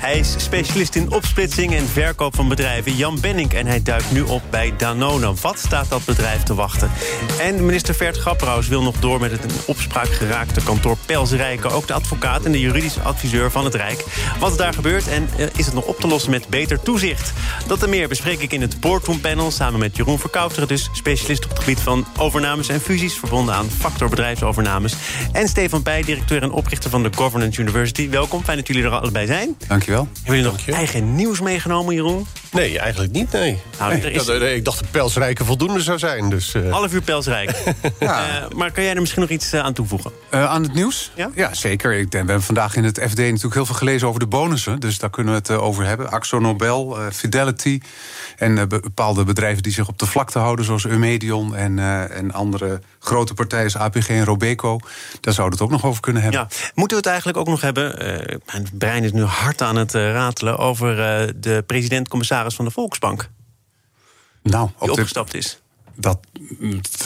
Hij is specialist in opsplitsing en verkoop van bedrijven. Jan Benning en hij duikt nu op bij Danone. Wat staat dat bedrijf te wachten? En minister Vert Grapperhaus wil nog door met het in opspraak geraakte kantoor Pels Rijken. Ook de advocaat en de juridische adviseur van het Rijk. Wat daar gebeurt en eh, is het nog op te lossen met beter toezicht? Dat en meer bespreek ik in het Boardroom Panel samen met Jeroen Verkouteren, dus specialist op het gebied van overnames en fusies, verbonden aan factor bedrijfsovernames. En Stefan Pij, directeur en oprichter van de Governance University. Welkom, fijn dat jullie er allebei zijn. Dankjewel. Hebben jullie nog eigen nieuws meegenomen, Jeroen? Nee, eigenlijk niet, nee. Nou, Nee, er is- dacht, ik dacht dat Pelsrijke voldoende zou zijn. Dus, eh, Half uur pelsrijk. Eh, maar kan jij er misschien nog iets eh, aan toevoegen? Eh, aan het nieuws? Ja? zeker. Ik denk, we hebben vandaag in het FD natuurlijk heel veel gelezen over de bonussen. Dus daar kunnen we het over hebben. Axo Nobel, eh, Fidelity en eh, be- bepaalde bedrijven die zich op de vlakte houden... zoals Eumedion en, eh, en andere grote partijen zoals APG en Robeco. Daar zouden we het ook nog over kunnen hebben. Ja, moeten we het eigenlijk ook nog hebben... eh, mijn brein is nu hard aan het ratelen... over eh, de president-commissaris van de Volksbank, Nou, die op dit, opgestapt is. Dat,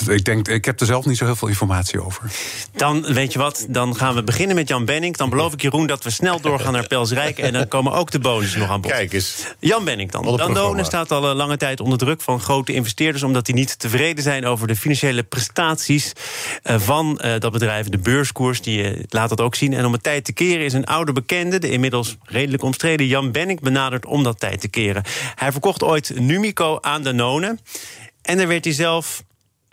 ik, denk, ik heb er zelf niet zo heel veel informatie over. Dan, weet je wat, dan gaan we beginnen met Jan Benning. Dan beloof ik Jeroen dat we snel doorgaan naar Pelsrijk... en dan komen ook de bonussen nog aan bod. Kijk eens. Jan Benning dan. Danone programma. staat al een lange tijd onder druk van grote investeerders... omdat die niet tevreden zijn over de financiële prestaties eh, van eh, dat bedrijf. De beurskoers, die eh, laat dat ook zien. En om het tijd te keren is een oude bekende... de inmiddels redelijk omstreden Jan Benning benaderd om dat tijd te keren. Hij verkocht ooit Numico aan Danone... en daar werd hij zelf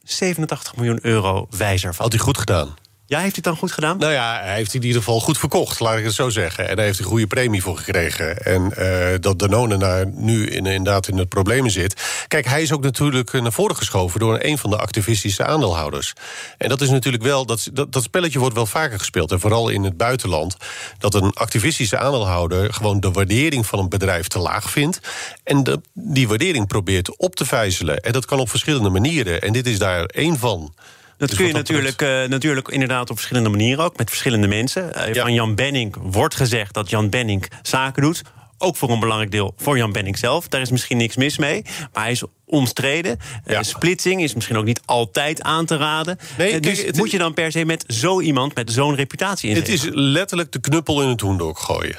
87 miljoen euro wijzer van. Had hij goed gedaan. Ja, heeft hij het dan goed gedaan? Nou ja, hij heeft in ieder geval goed verkocht, laat ik het zo zeggen. En daar heeft hij een goede premie voor gekregen. En eh, dat Danone daar nu in, inderdaad in het problemen zit. Kijk, hij is ook natuurlijk naar voren geschoven door een van de activistische aandeelhouders. En dat is natuurlijk wel, dat, dat, spelletje wordt wel vaker gespeeld. En vooral in het buitenland. Dat een activistische aandeelhouder gewoon de waardering van een bedrijf te laag vindt. En die waardering probeert op te vijzelen. En dat kan op verschillende manieren. En dit is daar één van. Dat Dus kun je dat natuurlijk, eh, natuurlijk inderdaad op verschillende manieren ook, met verschillende mensen. Eh, Ja. Van Jan Benning wordt gezegd dat Jan Benning zaken doet. Ook voor een belangrijk deel voor Jan Benning zelf. Daar is misschien niks mis mee. Maar hij is omstreden. Eh, Ja. splitsing is misschien ook niet altijd aan te raden. Nee, Eh, kijk, dus moet je dan per se met zo iemand, met zo'n reputatie in Het is letterlijk de knuppel in het hoendok gooien.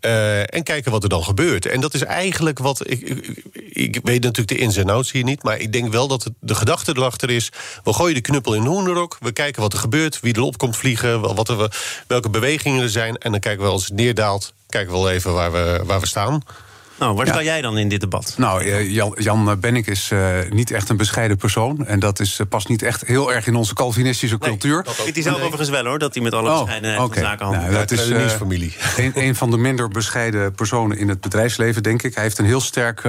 Eh, en kijken wat er dan gebeurt. En dat is eigenlijk wat. Ik, ik, ik weet natuurlijk de ins en outs hier niet. Maar ik denk wel dat het, de gedachte erachter is. We gooien de knuppel in de hoenderok. We kijken wat er gebeurt. Wie erop komt vliegen. Wat er, welke bewegingen er zijn. En dan kijken we als het neerdaalt. Kijken we wel even waar we, waar we staan. Nou, waar Ja. sta jij dan in dit debat? Nou, eh, Jan, Jan Bennik is eh, niet echt een bescheiden persoon. En dat is, eh, past niet echt heel erg in onze Calvinistische cultuur. Vindt hij zelf overigens wel hoor, dat hij met alle Oh, bescheidenheid van zaken handelt. Nou, dat is de eh, nieuwsfamilie. een, een van de minder bescheiden personen in het bedrijfsleven, denk ik. Hij heeft een heel sterk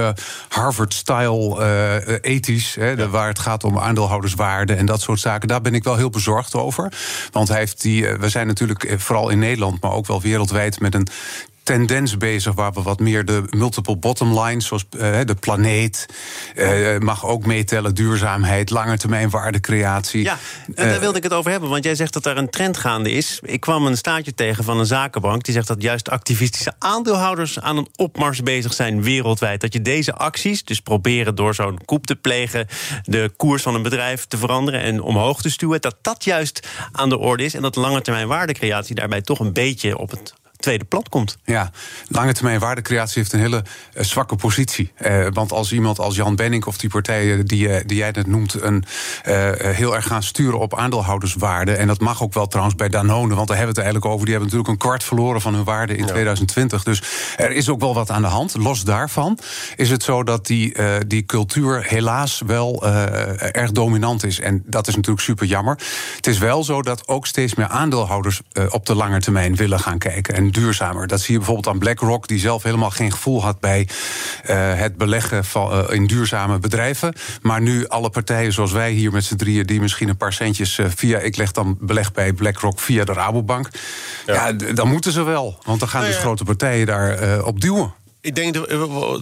Harvard-style eh, ethisch, hè, de- waar het gaat om aandeelhouderswaarde en dat soort zaken. Daar ben ik wel heel bezorgd over. Want hij heeft die, we zijn natuurlijk vooral in Nederland, maar ook wel wereldwijd met een tendens bezig waar we wat meer de multiple bottom lines, zoals eh, de planeet, eh, mag ook meetellen, duurzaamheid, langetermijn waardecreatie. Ja, en Eh, daar wilde ik het over hebben. Want jij zegt dat er een trend gaande is. Ik kwam een staatje tegen van een zakenbank. Die zegt dat juist activistische aandeelhouders aan een opmars bezig zijn wereldwijd. Dat je deze acties, dus proberen door zo'n koep te plegen. de koers van een bedrijf te veranderen en omhoog te stuwen. dat dat juist aan de orde is. En dat lange termijn waardecreatie daarbij toch een beetje op het tweede plan komt. Ja, lange termijn waardecreatie heeft een hele eh, zwakke positie. Eh, want als iemand als Jan Benning of die partijen die, eh, die jij net noemt... Een, heel erg gaan sturen op aandeelhouderswaarde... en dat mag ook wel trouwens bij Danone, want daar hebben we het eigenlijk over... die hebben natuurlijk een kwart verloren van hun waarde in 2020. Dus er is ook wel wat aan de hand. Los daarvan is het zo dat die, eh, die cultuur helaas wel eh, erg dominant is. En dat is natuurlijk super jammer. Het is wel zo dat ook steeds meer aandeelhouders... op de lange termijn willen gaan kijken en duurzamer. Dat zie je bijvoorbeeld aan BlackRock, die zelf helemaal geen gevoel had bij eh, het beleggen van, eh, in duurzame bedrijven. Maar nu alle partijen zoals wij hier met z'n drieën, die misschien een paar centjes eh, via, ik leg dan beleg bij BlackRock via de Rabobank. Ja, dan moeten ze wel. Want dan gaan dus grote partijen daar op duwen. Ik denk, dat,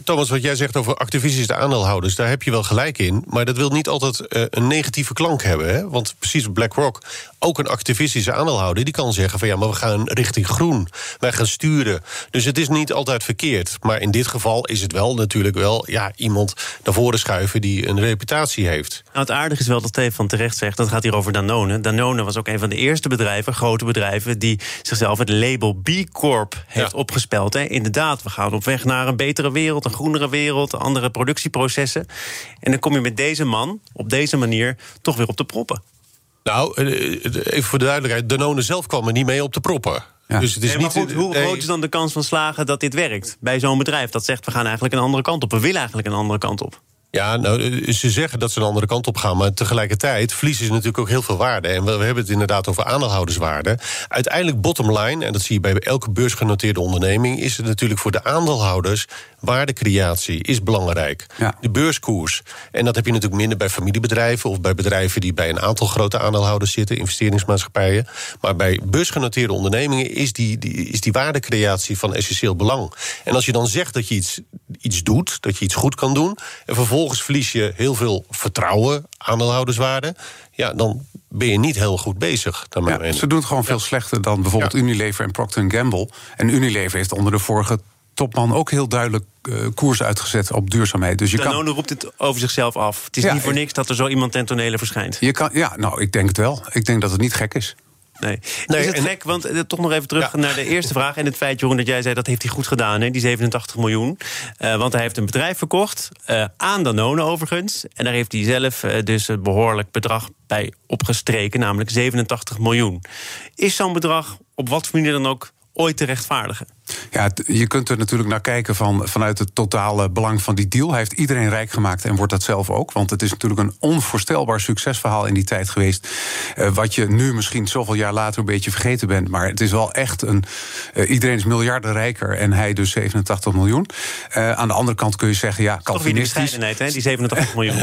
Thomas, wat jij zegt over activistische aandeelhouders, daar heb je wel gelijk in. Maar dat wil niet altijd een negatieve klank hebben. Hè? Want precies BlackRock, ook een activistische aandeelhouder, die kan zeggen van ja, maar we gaan richting groen. Wij gaan sturen. Dus het is niet altijd verkeerd. Maar in dit geval is het wel natuurlijk wel ja, iemand naar voren schuiven die een reputatie heeft. Nou, het aardige is wel dat Stefan terecht zegt, dat gaat hier over Danone. Danone was ook een van de eerste bedrijven, grote bedrijven, die zichzelf het label B Corp heeft opgespeld. Hè. Inderdaad, we gaan op weg naar een betere wereld, een groenere wereld, andere productieprocessen. En dan kom je met deze man op deze manier toch weer op de proppen. Nou, eh, eh, even voor de duidelijkheid, Danone zelf kwam er niet mee op de proppen. Dus het is niet, goed, hoe groot is dan de kans van slagen dat dit werkt bij zo'n bedrijf? Dat zegt we gaan eigenlijk een andere kant op. We willen eigenlijk een andere kant op. Ja, nou, eh, ze zeggen dat ze een andere kant op gaan, maar tegelijkertijd verliezen ze natuurlijk ook heel veel waarde. En we, hebben het inderdaad over aandeelhouderswaarde. Uiteindelijk, bottom line, en dat zie je bij elke beursgenoteerde onderneming, is het natuurlijk voor de aandeelhouders waardecreatie is belangrijk. De beurskoers. En dat heb je natuurlijk minder bij familiebedrijven of bij bedrijven die bij een aantal grote aandeelhouders zitten, investeringsmaatschappijen. Maar bij beursgenoteerde ondernemingen is die, die, is die waardecreatie van essentieel belang. En als je dan zegt dat je iets, iets doet, dat je iets goed kan doen, en vervolgens verlies je heel veel vertrouwen, aandeelhouderswaarde, ja, dan ben je niet heel goed bezig. Ja, ze doen het gewoon veel slechter dan bijvoorbeeld Unilever en Procter Gamble. En Unilever heeft onder de vorige topman ook heel duidelijk uh, koers uitgezet op duurzaamheid. Dus je Danone kan... roept het over zichzelf af. Het is niet voor niks dat er zo iemand ten tonele verschijnt. Je kan, ja, nou, ik denk het wel. Ik denk dat het niet gek is. Nee. nee. Is het gek, want eh, toch nog even terug naar de eerste vraag... en het feit, Jeroen, dat jij zei dat heeft hij goed gedaan, hè, die 87 miljoen. Uh, want hij heeft een bedrijf verkocht, uh, aan Danone overigens... en daar heeft hij zelf dus een behoorlijk bedrag bij opgestreken... namelijk 87 miljoen. Is zo'n bedrag op wat voor manier dan ook ooit te rechtvaardigen? Ja, je kunt er natuurlijk naar kijken van, vanuit het totale belang van die deal. Hij heeft iedereen rijk gemaakt en wordt dat zelf ook. Want het is natuurlijk een onvoorstelbaar succesverhaal in die tijd geweest. Uh, wat je nu misschien zoveel jaar later een beetje vergeten bent. Maar het is wel echt een. Uh, iedereen is miljarden rijker en hij dus 87 miljoen. Uh, aan de andere kant kun je zeggen, ja, Calvinistisch. Toch hè, die 87 miljoen.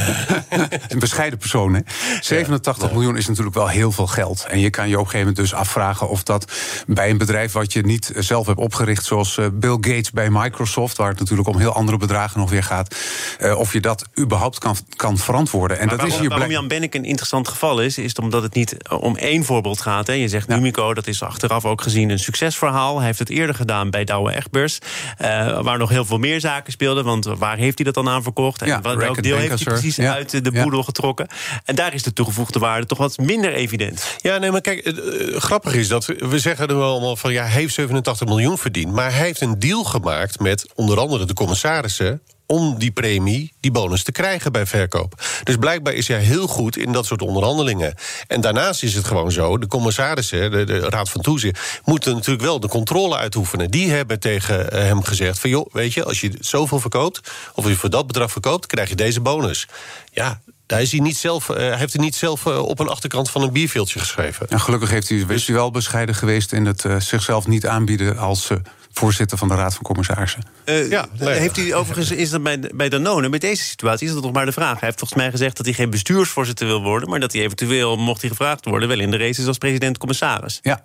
een bescheiden persoon, hè? 87 miljoen is natuurlijk wel heel veel geld. En je kan je op een gegeven moment dus afvragen of dat bij een bedrijf wat je niet zelf hebt opgericht zoals eh, Bill Gates bij Microsoft, waar het natuurlijk om heel andere bedragen nog weer gaat, uh, of je dat überhaupt kan, kan verantwoorden. En dat waarom, is hier waarom Jan een interessant geval is, is omdat het niet eh, om één voorbeeld gaat. Hè. Je zegt ja. Numico, dat is achteraf ook gezien een succesverhaal. Hij heeft het eerder gedaan bij Douwe Egbers, uh, waar nog heel veel meer zaken speelden. Want waar heeft hij dat dan aan verkocht? En ja, welk deel heeft hij precies uit de boedel getrokken? En daar is de toegevoegde waarde toch wat minder evident. Ja, nee, maar kijk, uh, grappig is dat we zeggen er wel allemaal van ja, hij heeft 87 miljoen verdiend. Maar hij heeft een deal gemaakt met onder andere de commissarissen om die premie, die bonus te krijgen bij verkoop. Dus blijkbaar is hij heel goed in dat soort onderhandelingen. En daarnaast is het gewoon zo, de commissarissen, de, de Raad van Toezicht... moeten natuurlijk wel de controle uitoefenen. Die hebben tegen eh, hem gezegd van... joh, weet je, als je zoveel verkoopt, of als je voor dat bedrag verkoopt... krijg je deze bonus. Ja, hij, is hij, niet zelf, uh, heeft hij niet zelf uh, op een achterkant van een bierveeltje geschreven. En gelukkig heeft hij, is hij wel bescheiden geweest in het uh, zichzelf niet aanbieden als voorzitter van de Raad van Commissarissen. Uh, ja, heeft hij overigens, is dat bij, bij Danone, met deze situatie, is dat toch maar de vraag. Hij heeft volgens mij gezegd dat hij geen bestuursvoorzitter wil worden, maar dat hij eventueel, mocht hij gevraagd worden, wel in de race is als president-commissaris. Ja.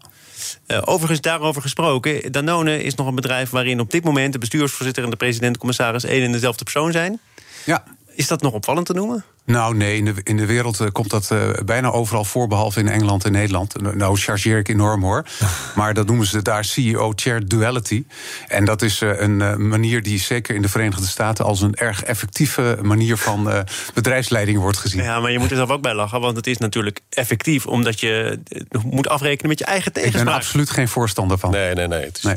Uh, overigens, daarover gesproken, Danone is nog een bedrijf waarin op dit moment de bestuursvoorzitter en de president-commissaris één en dezelfde persoon zijn. Ja. Is dat nog opvallend te noemen? Nou, nee, in de, in de wereld eh, komt dat uh, bijna overal voor, behalve in Engeland en Nederland. Nou, chargeer ik enorm hoor. maar dat noemen ze daar CEO-chair duality. En dat is uh, een manier die zeker in de Verenigde Staten als een erg effectieve manier van bedrijfsleiding wordt gezien. Ja, maar je moet er zelf ook bij lachen, want het is natuurlijk effectief omdat je moet afrekenen met je eigen tegenspraak. Ik ben absoluut geen voorstander van. Nee, nee, nee. Het is nee.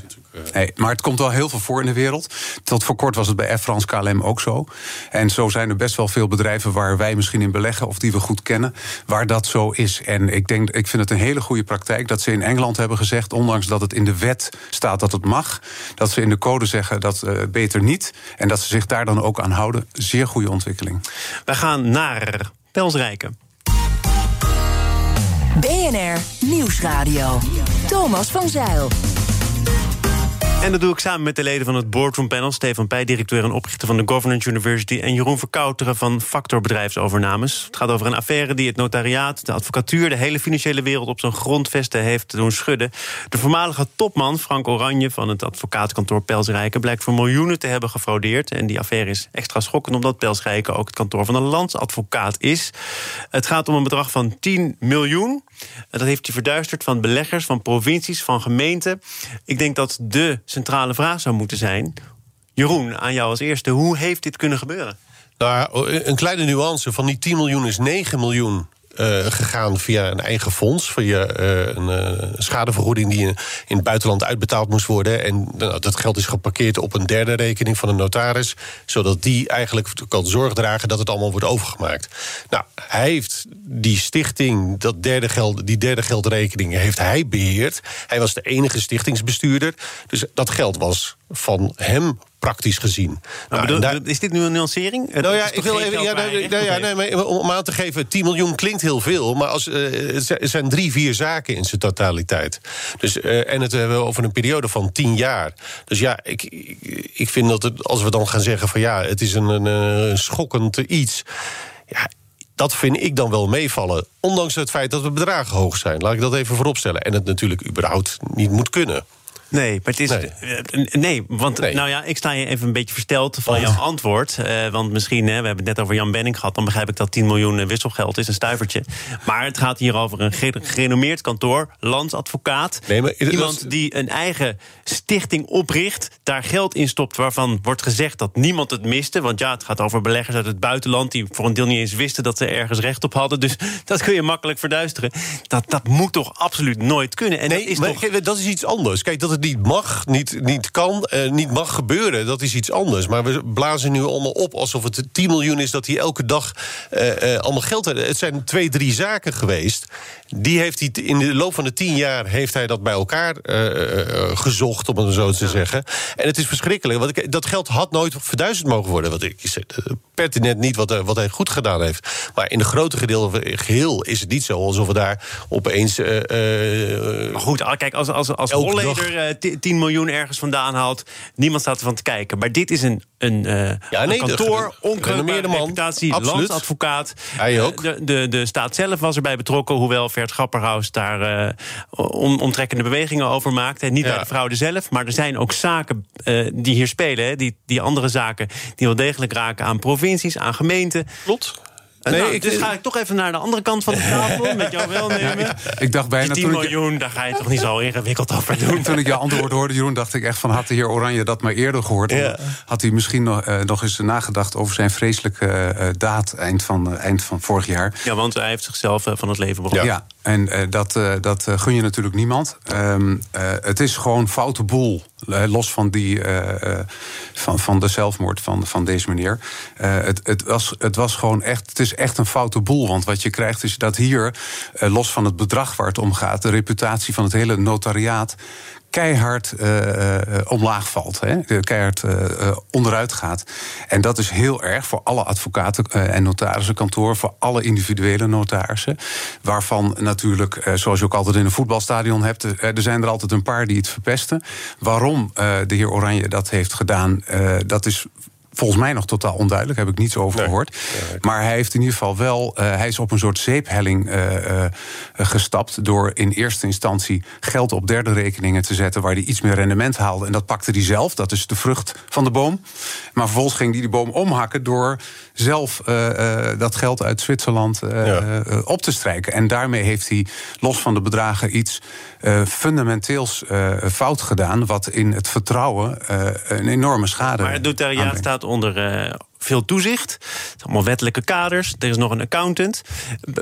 Nee. Maar het komt wel heel veel voor in de wereld. Tot voor kort was het bij Air France KLM ook zo. En zo zijn er best wel veel bedrijven waar wij misschien in beleggen of die we goed kennen, waar dat zo is. En ik, denk, ik vind het een hele goede praktijk dat ze in Engeland hebben gezegd, ondanks dat het in de wet staat dat het mag, dat ze in de code zeggen dat uh, beter niet. En dat ze zich daar dan ook aan houden. Zeer goede ontwikkeling. We gaan naar Pelsrijken. BNR Nieuwsradio. Thomas van Zeil. En dat doe ik samen met de leden van het Boardroom Panel. Stefan Pij, directeur en oprichter van de Governance University... en Jeroen Verkouteren van Factor Bedrijfsovernames. Het gaat over een affaire die het notariaat, de advocatuur... de hele financiële wereld op zijn grondvesten heeft doen schudden. De voormalige topman Frank Oranje van het advocaatkantoor Pelsrijken... blijkt voor miljoenen te hebben gefraudeerd. En die affaire is extra schokkend omdat Pelsrijken ook het kantoor van een landsadvocaat is. Het gaat om een bedrag van 10 miljoen. Dat heeft hij verduisterd van beleggers, van provincies, van gemeenten. Ik denk dat de centrale vraag zou moeten zijn... Jeroen, aan jou als eerste, hoe heeft dit kunnen gebeuren? Nou, een kleine nuance. Van die 10 miljoen is 9 miljoen uh, gegaan via een eigen fonds. Via uh, een uh, schadevergoeding die in, in, het buitenland uitbetaald moest worden. En nou, dat geld is geparkeerd op een derde rekening van een notaris. Zodat die eigenlijk kan zorg dragen dat het allemaal wordt overgemaakt. Nou, hij heeft die stichting, dat derde geld, die derde geldrekening, heeft hij beheerd. Hij was de enige stichtingsbestuurder. Dus dat geld was van hem praktisch gezien. Nou, nou is dit nu een nuancering? Nou ja, ik wil even. Ja, nou, nou, ja, nee, maar om aan te geven, 10 miljoen klinkt heel veel. Maar als, uh, het zijn drie, vier zaken in zijn totaliteit. Dus, uh, en het hebben we over een periode van 10 jaar. Dus ja, ik, ik vind dat het, als we dan gaan zeggen van ja, het is een, een, een schokkend iets. Ja, dat vind ik dan wel meevallen. Ondanks het feit dat de bedragen hoog zijn. Laat ik dat even vooropstellen. En het natuurlijk überhaupt niet moet kunnen. Nee, maar het is. Nee, nee want nou ja, ik sta je even een beetje versteld van jouw antwoord. Uh, want misschien, hè, we hebben het net over Jan Benning gehad. Dan begrijp ik dat 10 miljoen eh, wisselgeld is, een stuivertje. Maar het gaat hier over een gerenommeerd kantoor, landsadvocaat. Nee, maar iemand die een eigen stichting opricht, daar geld in stopt waarvan wordt gezegd dat niemand het miste. Want ja, het gaat over beleggers uit het buitenland die voor een deel niet eens wisten dat ze ergens recht op hadden. Dus dat kun je makkelijk verduisteren. Dat, dat moet toch absoluut nooit kunnen. En nee, dat is, maar, toch... dat is iets anders. Kijk, dat het niet mag, niet, niet kan, uh, niet mag gebeuren, dat is iets anders. Maar we blazen nu allemaal op alsof het 10 miljoen is dat hij elke dag uh, uh, allemaal geld heeft. Het zijn twee, drie zaken geweest. Die heeft hij in de loop van de tien jaar heeft hij dat bij elkaar gezocht, om het zo te zeggen. En het is verschrikkelijk. Want ik, dat geld had nooit verduizend mogen worden. Wat ik pertinent niet wat, wat hij goed gedaan heeft. Maar in de grote gedeelte geheel is het niet zo alsof we daar opeens. maar goed, kijk, als, als, als Holleder 10 miljoen ergens vandaan haalt. Niemand staat ervan te kijken. Maar dit is een, een, uh, ja, nee, een kantoor, onkreukbare reputatie, Absoluut. landsadvocaat. Hij ook. De, de, de staat zelf was erbij betrokken, hoewel Vert Grapperhaus daar uh, bewegingen over maakte. Niet ja. bij de fraude zelf, maar er zijn ook zaken uh, die hier spelen. Hè, die, die andere zaken die wel degelijk raken aan provincies, aan gemeenten. Klopt. Nee, nou, ik, dus ga ik toch even naar de andere kant van de tafel met jou welnemen. Ja, ik, ik, dacht bijna... Die 10 miljoen, daar ga je toch niet zo ingewikkeld over doen. Toen ik je antwoord hoorde, Jeroen, dacht ik echt van... had de heer Oranje dat maar eerder gehoord... Ja. had hij misschien nog, uh, nog eens nagedacht over zijn vreselijke uh, daad... Eind van, uh, eind van vorig jaar. Ja, want hij heeft zichzelf van het leven beroofd. Ja, en dat, dat gun je natuurlijk niemand. Um, het is gewoon foute boel. los van, die, van, van de zelfmoord van, van deze meneer. het, het, was, het was gewoon echt... Het is echt een foute boel. Want wat je krijgt is dat hier, eh, los van het bedrag waar het om gaat, de reputatie van het hele notariaat keihard uh, omlaag valt. Hè? Keihard uh, onderuit gaat. En dat is heel erg voor alle advocaten en notarissenkantoor... voor alle individuele notarissen. Waarvan natuurlijk, zoals je ook altijd in een voetbalstadion hebt... er zijn er altijd een paar die het verpesten. Waarom de heer Oranje dat heeft gedaan, dat is volgens mij nog totaal onduidelijk, heb ik niets over gehoord. Maar hij heeft in ieder geval wel, uh, hij is op een soort zeephelling uh, uh, gestapt door in eerste instantie geld op derde rekeningen te zetten waar hij iets meer rendement haalde. En dat pakte hij zelf, dat is de vrucht van de boom. Maar vervolgens ging hij die boom omhakken door zelf dat geld uit Zwitserland op te strijken. En daarmee heeft hij los van de bedragen iets fundamenteels fout gedaan, wat in het vertrouwen een enorme schade. Maar het notariaat staat onder uh, veel toezicht. Allemaal wettelijke kaders. Er is nog een accountant.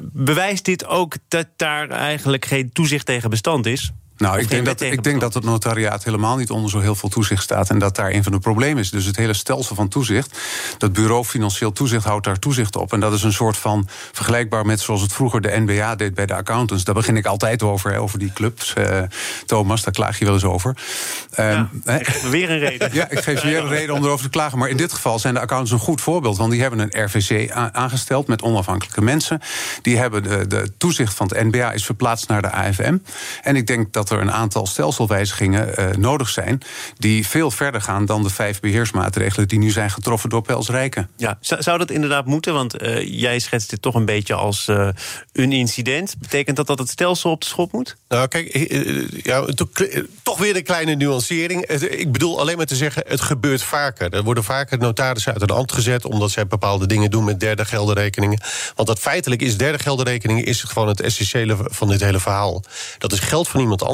bewijst dit ook dat daar eigenlijk geen toezicht tegen bestand is? Nou, ik denk, dat, ik denk dat het notariaat helemaal niet onder zo heel veel toezicht staat. En dat daar een van de problemen is. Dus het hele stelsel van toezicht. Dat bureau financieel toezicht houdt daar toezicht op. En dat is een soort van vergelijkbaar met zoals het vroeger de NBA deed bij de accountants. Daar begin ik altijd over, over die clubs. Uh, Thomas, daar klaag je wel eens over. Um, weer een reden. Ja, ik geef weer een reden om erover te klagen. Maar in dit geval zijn de accountants een goed voorbeeld. Want die hebben een RVC aangesteld met onafhankelijke mensen. Die hebben de, de toezicht van het NBA is verplaatst naar de AFM. En ik denk dat er een aantal stelselwijzigingen nodig zijn. die veel verder gaan dan de vijf beheersmaatregelen die nu zijn getroffen door Pels Rijken. Ja, zou dat inderdaad moeten? Want jij schetst dit toch een beetje als een incident. Betekent dat dat het stelsel op de schop moet? Nou, kijk, ja, toch weer een kleine nuancering. Ik bedoel alleen maar te zeggen, het gebeurt vaker. Er worden vaker notarissen uit een ambt gezet... omdat zij bepaalde dingen doen met derde geldenrekeningen. Want dat feitelijk is derde geldenrekeningen... is gewoon het essentiële van dit hele verhaal. Dat is geld van iemand anders.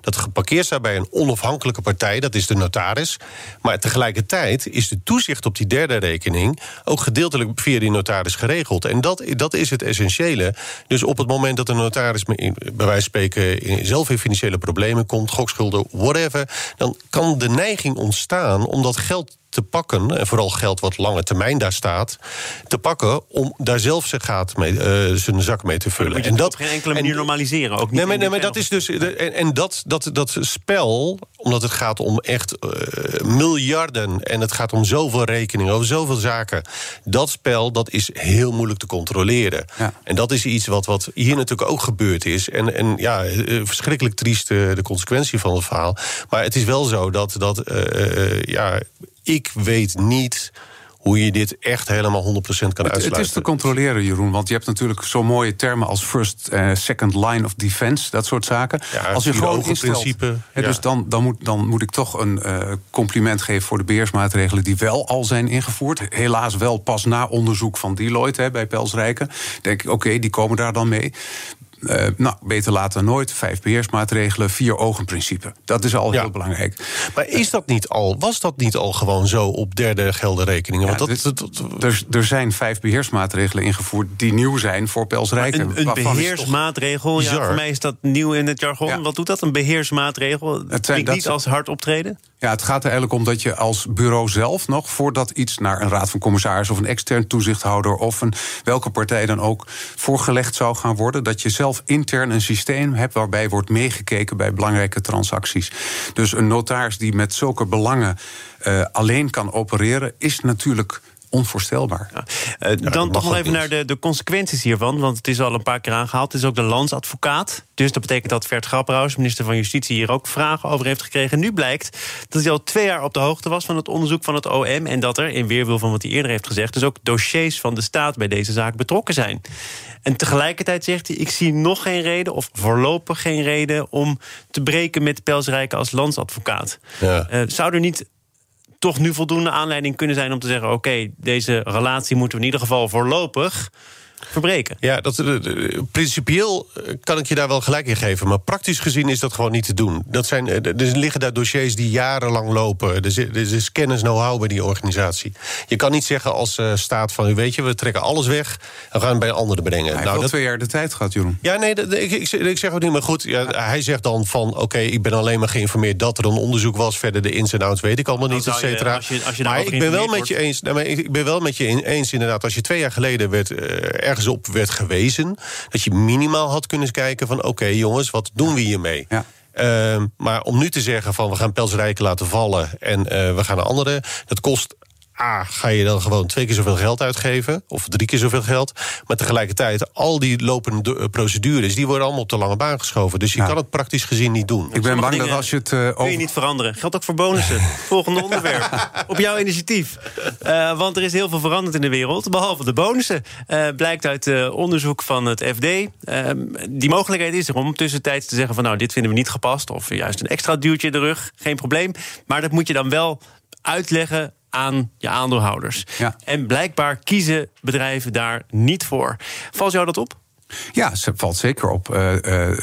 Dat geparkeerd staat bij een onafhankelijke partij. Dat is de notaris. Maar tegelijkertijd is de toezicht op die derde rekening... ook gedeeltelijk via die notaris geregeld. En dat, dat is het essentiële. Dus op het moment dat de notaris... bij wijze van spreken zelf in financiële problemen komt... gokschulden, whatever... dan kan de neiging ontstaan om dat geld te pakken, en vooral geld wat lange termijn daar staat, te pakken om daar zelf zijn, gaat mee, uh, zijn zak mee te vullen. en dat op geen enkele manier normaliseren. Ook niet nee, maar, nee, maar dat is dus. En, en dat, dat, dat spel, omdat het gaat om echt uh, miljarden en het gaat om zoveel rekeningen, over zoveel zaken. Dat spel dat is heel moeilijk te controleren. Ja. En dat is iets wat, wat hier natuurlijk ook gebeurd is. En, en ja, uh, verschrikkelijk triest de consequentie van het verhaal. Maar het is wel zo dat, dat ja, ik weet niet hoe je dit echt helemaal 100% kan uitsluiten. Het is te controleren, Jeroen. Want je hebt natuurlijk zo'n mooie termen als first, uh, second line of defense, dat soort zaken. als je gewoon instelt, principe. Ja. Dus dan, dan, moet, dan moet ik toch een uh, compliment geven voor de beheersmaatregelen die wel al zijn ingevoerd. Helaas wel pas na onderzoek van Deloitte hè, bij Pelsrijken. Denk ik, oké, die komen daar dan mee. Uh, nou, beter later dan nooit. Vijf beheersmaatregelen, vier ogen principe. Dat is al heel belangrijk. Maar is dat niet al, was dat niet al gewoon zo op derde geldenrekeningen? Ja, Want dat, er, er, zijn vijf beheersmaatregelen ingevoerd die nieuw zijn voor Pelsrijken. Een, een beheersmaatregel, ja, voor mij is dat nieuw in het jargon. Wat doet dat, een beheersmaatregel? Het zijn, niet als hard optreden? Ja, het gaat er eigenlijk om dat je als bureau zelf nog... voordat iets naar een raad van commissaris of een extern toezichthouder... of een, welke partij dan ook voorgelegd zou gaan worden... dat je zelf intern een systeem hebt waarbij wordt meegekeken... bij belangrijke transacties. Dus een notaris die met zulke belangen uh, alleen kan opereren... is natuurlijk onvoorstelbaar. Ja. Uh, dan toch nog even naar de, de consequenties hiervan. Want het is al een paar keer aangehaald. Het is ook de landsadvocaat. Dus dat betekent dat Vert Grapperhaus, minister van Justitie... hier ook vragen over heeft gekregen. Nu blijkt dat hij al twee jaar op de hoogte was... van het onderzoek van het OM. En dat er, in weerwil van wat hij eerder heeft gezegd... dus ook dossiers van de staat bij deze zaak betrokken zijn. En tegelijkertijd zegt hij... ik zie nog geen reden, of voorlopig geen reden... om te breken met Pelsrijken als landsadvocaat. Ja. Uh, zou er niet toch nu voldoende aanleiding kunnen zijn om te zeggen: oké, deze relatie moeten we in ieder geval voorlopig verbreken. Ja, dat, uh, principieel eh, kan ik je daar wel gelijk in geven. Maar praktisch gezien is dat gewoon niet te doen. Dat zijn, er liggen daar dossiers die jarenlang lopen. Er is, er is kennis, know-how bij die organisatie. Je kan niet zeggen als uh, staat van... weet je, we trekken alles weg en gaan het bij een andere brengen. Hij nou, dat twee jaar de tijd gehad, Jeroen. Ja, nee, ik, ik, ik, zeg ook niet, maar goed. Ja, hij zegt dan van, oké, ik ben alleen maar geïnformeerd... dat er een onderzoek was. Verder de ins en outs weet ik allemaal niet, et cetera. Maar ik ben wel met je eens. Ik ben wel met je eens, inderdaad. Als je twee jaar geleden werd... Uh, ergens op werd gewezen. Dat je minimaal had kunnen kijken van... oké jongens, wat doen we hiermee? Ja. Uh, maar om nu te zeggen van we gaan Pelsrijken laten vallen... en uh, we gaan naar andere, dat kost A, ga je dan gewoon twee keer zoveel geld uitgeven, of drie keer zoveel geld. Maar tegelijkertijd, al die lopende eh, procedures, die worden allemaal op de lange baan geschoven. Dus je kan het praktisch gezien niet doen. Ik ben bang dat als je het. Uh, over... Kun je niet veranderen. Geldt ook voor bonussen. Volgende onderwerp. op jouw initiatief. Uh, want er is heel veel veranderd in de wereld, behalve de bonussen. Uh, blijkt uit uh, onderzoek van het FD. die mogelijkheid is er om tussentijds te zeggen: van nou, dit vinden we niet gepast. Of juist een extra duwtje in de rug. Geen probleem. Maar dat moet je dan wel uitleggen aan je aandeelhouders. Ja. En blijkbaar kiezen bedrijven daar niet voor. Valt jou dat op? Ja, ze valt zeker op. Uh, uh,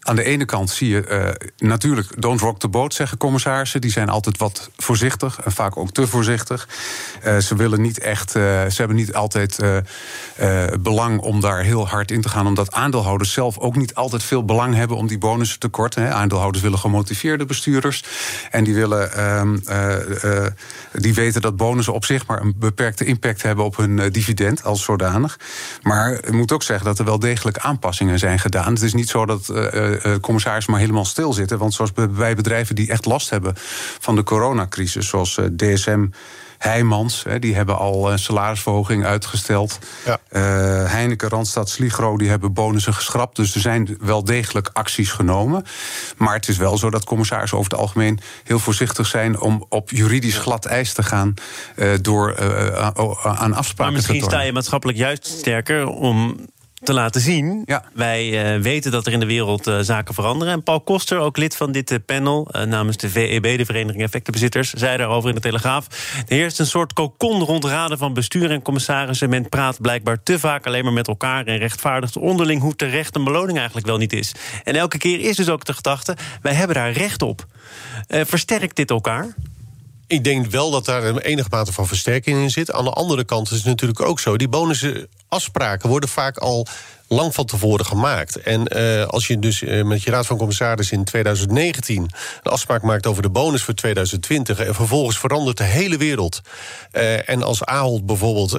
aan de ene kant zie je uh, natuurlijk don't rock the boat, zeggen commissarissen. Die zijn altijd wat voorzichtig en vaak ook te voorzichtig. ze willen niet echt, ze hebben niet altijd belang om daar heel hard in te gaan. Omdat aandeelhouders zelf ook niet altijd veel belang hebben om die bonussen te korten. Hè. Aandeelhouders willen gemotiveerde bestuurders. En die willen, ehm, die weten dat bonussen op zich maar een beperkte impact hebben op hun dividend als zodanig. Maar ik moet ook zeggen dat er wel degelijk aanpassingen zijn gedaan. Het is niet zo dat uh, commissarissen maar helemaal stilzitten. Want zoals bij bedrijven die echt last hebben van de coronacrisis, zoals DSM Heijmans, hè, die hebben al een salarisverhoging uitgesteld. Ja. Uh, Heineken, Randstad, Sligro, die hebben bonussen geschrapt. Dus er zijn wel degelijk acties genomen. Maar het is wel zo dat commissarissen over het algemeen heel voorzichtig zijn om op juridisch glad ijs te gaan uh, door uh, aan afspraken maar misschien te sta je maatschappelijk juist sterker om te laten zien. Ja. Wij uh, weten dat er in de wereld uh, zaken veranderen. En Paul Koster, ook lid van dit uh, panel namens de VEB, de Vereniging Effectenbezitters, zei daarover in de Telegraaf. Er heerst een soort kokon rond raden van bestuur en commissarissen. Men praat blijkbaar te vaak alleen maar met elkaar en rechtvaardigt onderling hoe terecht een beloning eigenlijk wel niet is. En elke keer is dus ook de gedachte: wij hebben daar recht op. versterkt dit elkaar? Ik denk wel dat daar een enige mate van versterking in zit. Aan de andere kant is het natuurlijk ook zo. Die bonussen afspraken worden vaak al lang van tevoren gemaakt. En uh, als je dus uh, met je raad van commissaris in 2019 een afspraak maakt over de bonus voor 2020 en vervolgens verandert de hele wereld. Uh, en als Ahold bijvoorbeeld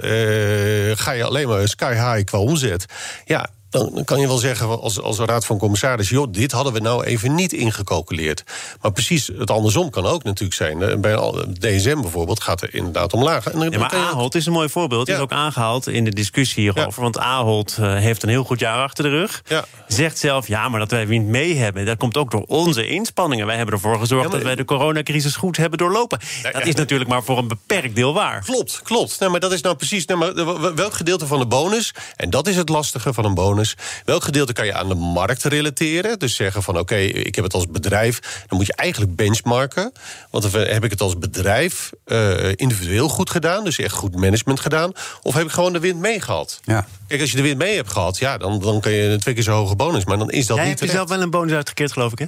ga je alleen maar sky high qua omzet. Ja, dan kan je wel zeggen als, als raad van commissaris... joh, dit hadden we nou even niet ingecalculeerd. Maar precies het andersom kan ook natuurlijk zijn. Eh, bij DSM bijvoorbeeld gaat er inderdaad omlaag. En ja, maar Ahold is een mooi voorbeeld. Ja. is ook aangehaald in de discussie hierover. Ja. Want Ahold uh, heeft een heel goed jaar achter de rug. Ja. Zegt zelf, ja, maar dat wij wind mee hebben... dat komt ook door onze inspanningen. Wij hebben ervoor gezorgd dat wij de coronacrisis goed hebben doorlopen. Dat is natuurlijk maar voor een beperkt deel waar. Klopt, klopt. Nee, maar dat is nou precies... Nee, maar welk gedeelte van de bonus... en dat is het lastige van een bonus Welk gedeelte kan je aan de markt relateren? Dus zeggen van oké, ik heb het als bedrijf. Dan moet je eigenlijk benchmarken. Want heb ik het als bedrijf uh, individueel goed gedaan? Dus echt goed management gedaan? Of heb ik gewoon de wind mee gehad? Ja. Kijk, als je de wind mee hebt gehad, ja, dan, dan kan je een twee keer zo hoge bonus. Maar dan is dat Jij niet hebt jezelf wel een bonus uitgekeerd, geloof ik, hè?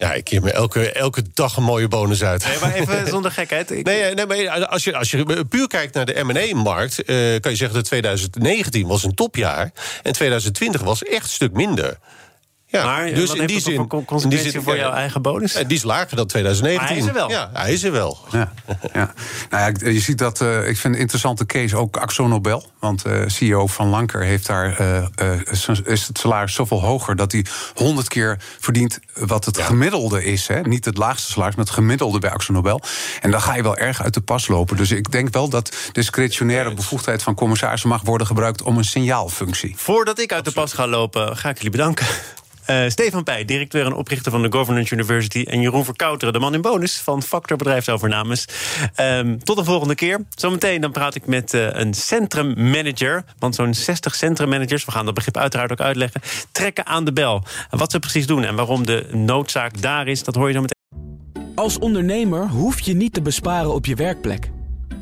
Ja, ik keer me elke, elke dag een mooie bonus uit. Nee, maar even zonder gekheid. Ik... Nee, nee, maar als je, als je puur kijkt naar de M&A-markt... Uh, kan je zeggen dat 2019 was een topjaar... en 2020 was echt een stuk minder. Ja, maar dus in die zin, voor consequentie zin, voor jouw eigen bonus? Die is lager dan 2019. Maar hij is er wel. Ja, hij is er wel. Ja, ja. Nou ja, je ziet dat, uh, ik vind een interessante case ook Axo Nobel. Want uh, CEO van Lanker heeft daar, uh, is het salaris zoveel hoger... dat hij honderd keer verdient wat het ja. gemiddelde is. Hè? Niet het laagste salaris, maar het gemiddelde bij Axo Nobel. En dan ga je wel erg uit de pas lopen. Dus ik denk wel dat discretionaire bevoegdheid van commissarissen... mag worden gebruikt om een signaalfunctie. Voordat ik uit de pas ga lopen, ga ik jullie bedanken. Uh, Stefan Pij, directeur en oprichter van de Governance University. En Jeroen Verkouteren, de man in bonus van Factor Bedrijfsovernames. Um, tot een volgende keer. Zometeen dan praat ik met uh, een centrummanager. Want zo'n 60 centrummanagers, we gaan dat begrip uiteraard ook uitleggen, trekken aan de bel. Wat ze precies doen en waarom de noodzaak daar is, dat hoor je zo meteen. Als ondernemer hoef je niet te besparen op je werkplek.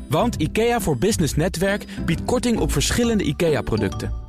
Want IKEA voor Business Netwerk biedt korting op verschillende IKEA-producten.